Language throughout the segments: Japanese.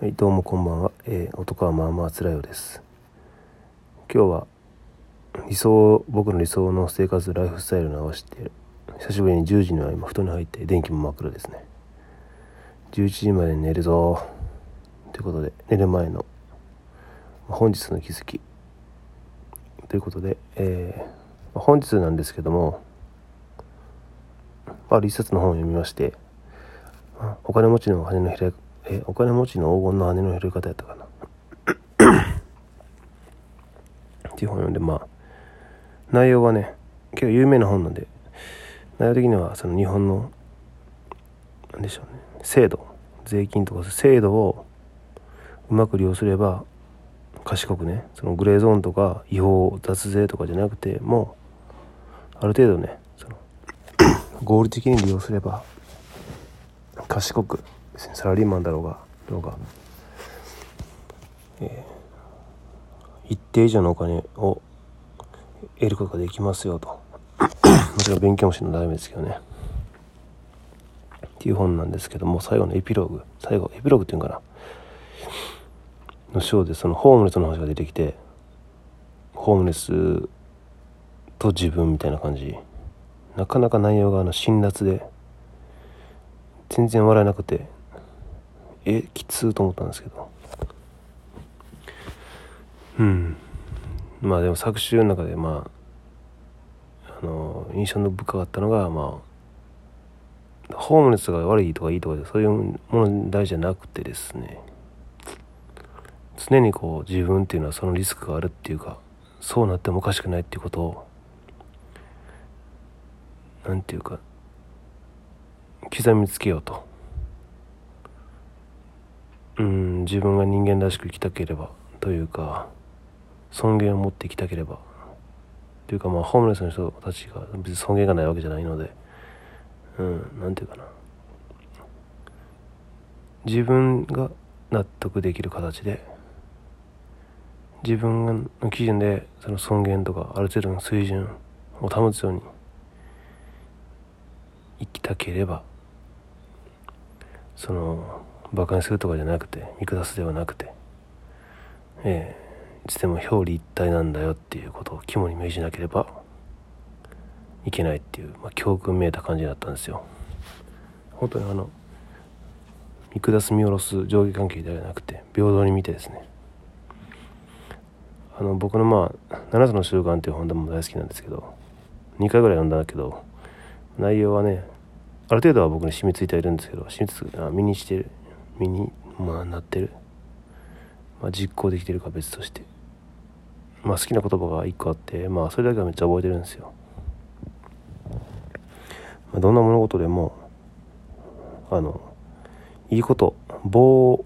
はい、どうもこんばんは。えー、男はまあまあ辛いようです。今日は理想、僕の理想の生活、ライフスタイルに合わせて、久しぶりに10時には今布団に入って電気も真っ暗ですね。11時まで寝るぞ。ということで、寝る前の本日の気づき。ということで、えー、本日なんですけども、まあ一冊の本を読みまして、お金持ちの羽の開くえお金持ちの黄金の羽の広げ方やったかな？っていう本読んでまあ内容はね結構有名な本なんで内容的にはその日本のなんでしょうね制度税金とか制度をうまく利用すれば賢くねそのグレーゾーンとか違法脱税とかじゃなくてもうある程度ねその 合理的に利用すれば賢くサラリーマンだろうがどうが、えー、一定以上のお金を得ることができますよと。もちろん勉強もしないとダメですけどね。っていう本なんですけども最後のエピローグ。最後エピローグっていうのかな。の章でそのホームレスの話が出てきてホームレスと自分みたいな感じ。なかなか内容があの辛辣で全然笑えなくてえきつーと思ったんですけど。うん。まあでも作集の中でまああの印象の深かったのがまあホームレスが悪いとかいいとかそういうもの大事じゃなくてですね。常にこう自分っていうのはそのリスクがあるっていうかそうなってもおかしくないっていうことをなんていうか刻みつけようと。うん自分が人間らしく生きたければというか尊厳を持って生きたければ。というかまあホームレスの人たちが別に尊厳がないわけじゃないのでうんなんていうかな。自分が納得できる形で自分の基準でその尊厳とかある程度の水準を保つように生きたければその馬鹿にするとかじゃなくて見下すではなくてええいつでも表裏一体なんだよっていうことを肝に銘じなければいけないっていう、まあ、教訓めいた感じだったんですよ。本当にあの見下す見下ろす上下関係ではなくて平等に見てですね。あの僕のまあ「7つの習慣」っていう本でも大好きなんですけど2回ぐらい読んだんだけど内容はねある程度は僕に染みついてはいるんですけど染みつあ身にしてる身にまあなってる、まあ、実行できてるか別として。まあ好きな言葉が一個あってまあそれだけはめっちゃ覚えてるんですよ、まあ、どんな物事でもあのいいこと棒を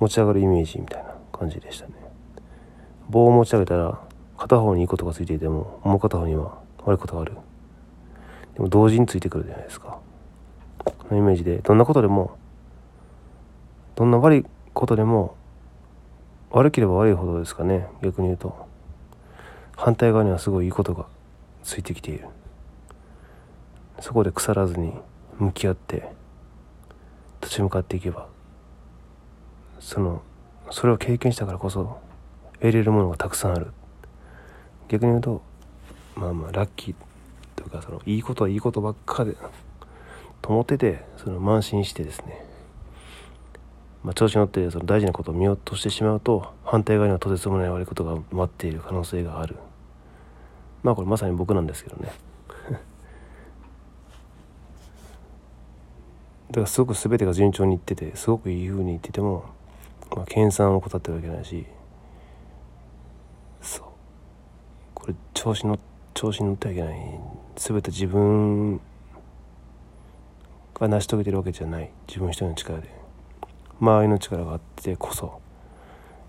持ち上がるイメージみたいな感じでしたね。棒を持ち上げたら片方にいいことがついていてももう片方には悪いことがある。でも同時についてくるじゃないですか。のイメージでどんなことでもどんな悪いことでも悪ければ悪いほどですかね。逆に言うと。反対側にはすごいいいことがついてきている。そこで腐らずに向き合って立ち向かっていけばそのそれを経験したからこそ得れるものがたくさんある。逆に言うとまあまあラッキーというかそのいいことはいいことばっかでと思っててその慢心してですね、まあ、調子に乗ってその大事なことを見落としてしまうと反対側にはとてつもない悪いことが待っている可能性がある。まあこれまさに僕なんですけどね。だからすごく全てが順調にいっててすごくいい風にいってても、まあ、研鑽を怠ってるわけないしそう。これ調子乗調子に乗ってはいけない。全て自分が成し遂げてるわけじゃない。自分一人の力で。周りの力があってこそ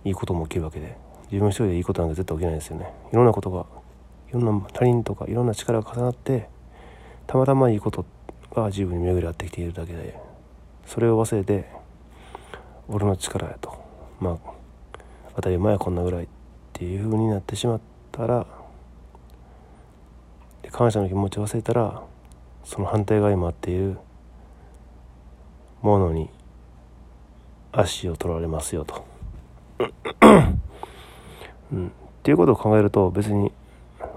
いいことも起きるわけで自分一人でいいことなんか絶対起きないですよね。いろんなことがいろんな他人とかいろんな力が重なってたまたまいいことが自分に巡り合ってきているだけでそれを忘れて俺の力やと。まあ当たり前はこんなぐらいっていう風になってしまったらで感謝の気持ちを忘れたらその反対側に待っているものに足を取られますよと。うん、っていうことを考えると別に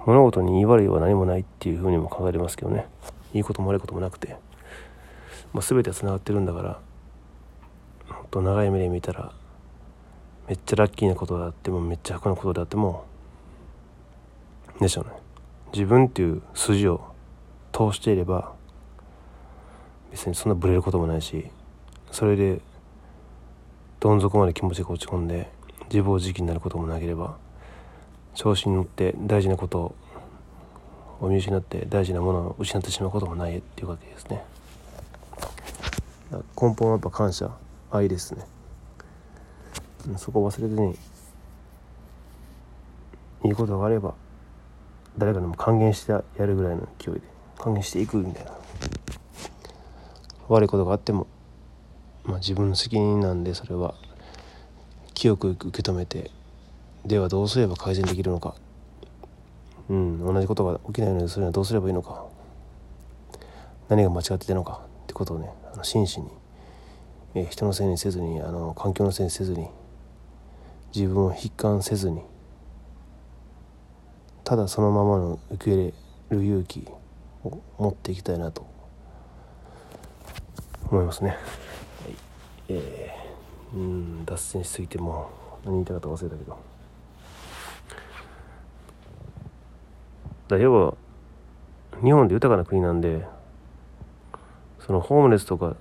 物事に言い悪いは何もないっていうふうにも考えれますけどね。いいことも悪いこともなくて、まあ、全てはつながってるんだからもっと長い目で見たらめっちゃラッキーなことであってもめっちゃ悪なことであってもでしょうね。自分っていう筋を通していれば別にそんなブレることもないしそれでどん底まで気持ちが落ち込んで自暴自棄になることもなければ調子に乗って大事なことを見失って大事なものを失ってしまうこともないっていうわけですね。根本はやっぱ感謝愛ですね。そこを忘れずにいいことがあれば誰かにも還元してやるぐらいの勢いで還元していくみたいな。悪いことがあっても、まあ、自分の責任なんでそれは清く受け止めてではどうすれば改善できるのか。うん同じことが起きないようにするにはどうすればいいのか。何が間違ってたのか。ってことをねあの真摯に、えー、人のせいにせずにあの環境のせいにせずに自分を悲観せずにただそのままの受け入れる勇気を持っていきたいなと思いますね。えー、うん脱線しすぎても何言いたかったか忘れたけど。だ要は日本で豊かな国なんでそのホームレスとか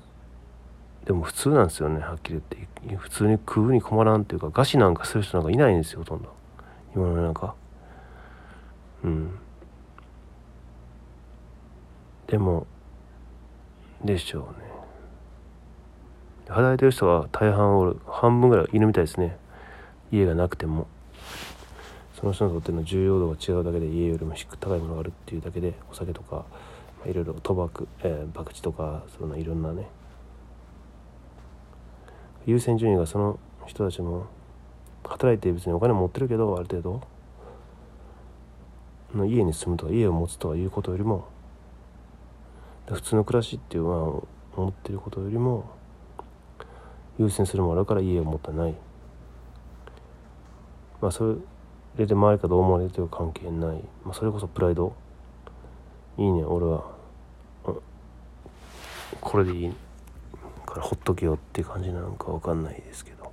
でも普通なんですよねはっきり言って。普通に食うに困らんっていうか餓死なんかする人なんかいないんですよほとんど。今の世の中。うん。でもでしょうね。働いてる人は大半お半分ぐらいいるみたいですね。家がなくても。その人にとっての重要度が違うだけで家よりも低く高いものがあるっていうだけでお酒とか、まあ、いろいろ賭博、えー、博打とかそんないろんなね。優先順位がその人たちも働いて別にお金持ってるけどある程度の家に住むとか家を持つとかいうことよりも普通の暮らしっていうのは思ってることよりも優先するものあるから家を持ってない。まあそれで周りかどう思われるという関係ない、まあ、それこそプライド。いいね俺は。これでいいからほっとけよっていう感じなのか分かんないですけど。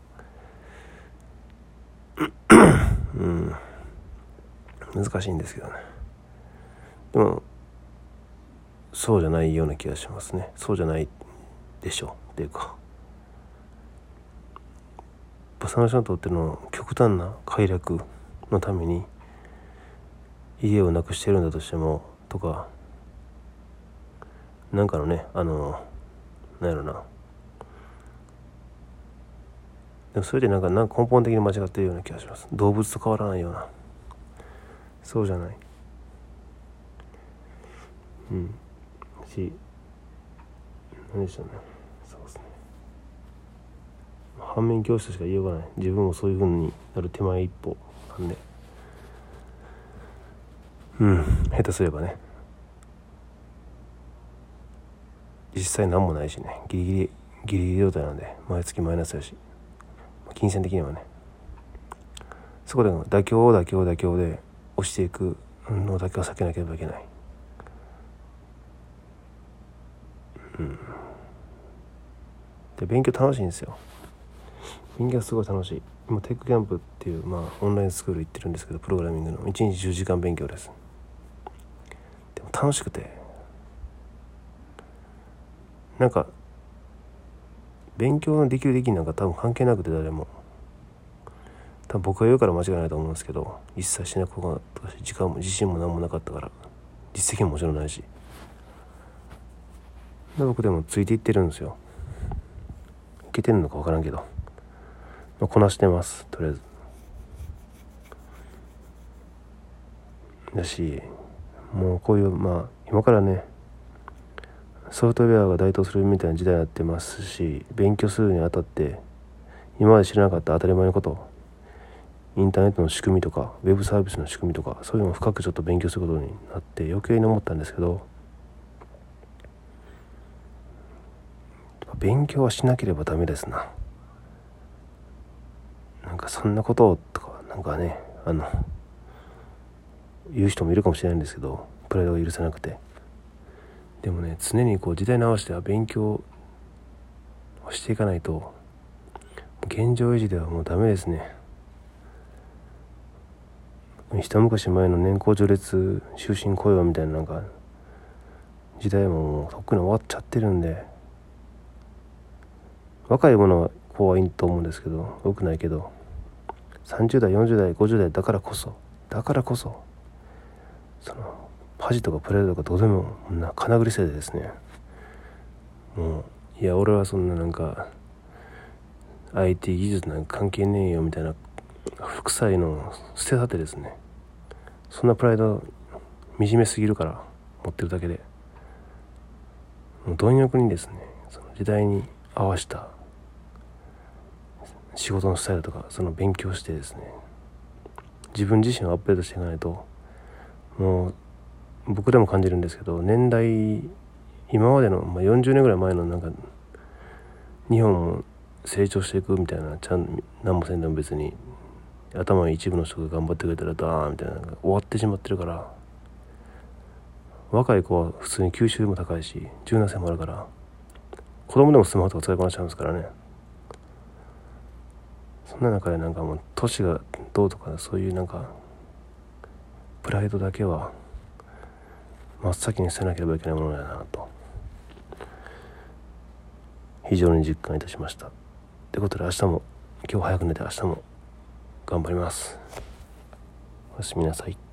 うん。難しいんですけどね。でもそうじゃないような気がしますね。そうじゃないでしょう。っていうか。その人にとっての極端な快楽のために家をなくしてるんだとしてもとかなんかのねあのなんやろな。でもそれでなんかなんか根本的に間違ってるような気がします。動物と変わらないような。そうじゃない。うん。し何でしょうね反面教師としか言いようがない。自分もそういうふうになる手前一歩。なんで。うん。下手すればね。実際何もないしね。ギリギリギリギリ状態なんで。毎月マイナスやし。金銭的にはね。そこで妥協妥協妥協で押していくのだけは避けなければいけない。うん、で勉強楽しいんですよ。勉強すごい楽しい。今テックキャンプっていう、まあ、オンラインスクール行ってるんですけどプログラミングの1日10時間勉強です。でも楽しくてなんか勉強のできるできんなんか多分関係なくて誰も。多分僕が言うから間違いないと思うんですけど一切しなくなったし時間も自信も何もなかったから実績ももちろんないしで僕でもついていってるんですよいけてるのか分からんけど、こなしてますとりあえず。だしもうこういうまあ今からねソフトウェアが台頭するみたいな時代になってますし勉強するにあたって今まで知らなかった当たり前のことインターネットの仕組みとかウェブサービスの仕組みとかそういうのを深くちょっと勉強することになって余計に思ったんですけど勉強はしなければダメですな。かそんなこととかなんかねあの言う人もいるかもしれないんですけどプライドが許せなくて。でもね常にこう時代に合わせては勉強をしていかないと現状維持ではもうダメですね。一昔前の年功序列終身雇用みたいななんか時代ももうとっくに終わっちゃってるんで若い者は怖いと思うんですけどよくないけど30代40代50代だからこそだからこそその恥とかプライドとかどうでもな金繰りせいでですね。もういや俺はそんななんか IT 技術なんか関係ねえよみたいな副菜の捨てたてですね。そんなプライド惨めすぎるから持ってるだけで。もう貪欲にですねその時代に合わせた仕事のスタイルとかその勉強してですね。自分自身をアップデートしていかないともう僕でも感じるんですけど年代今までの、まあ、40年ぐらい前のなんか日本も成長していくみたいなちゃん何もせんでも別に頭一部の人が頑張ってくれたらダーンみたいな終わってしまってるから若い子は普通に吸収も高いし柔軟性もあるから子供でもスマホとか使いこなしちゃうんですからね。そんな中でなんかもう都市がどうとかそういうなんかプライドだけは真っ先に捨てなければいけないものだなと。非常に実感いたしました。ってことで明日も今日早く寝て明日も頑張ります。おやすみなさい。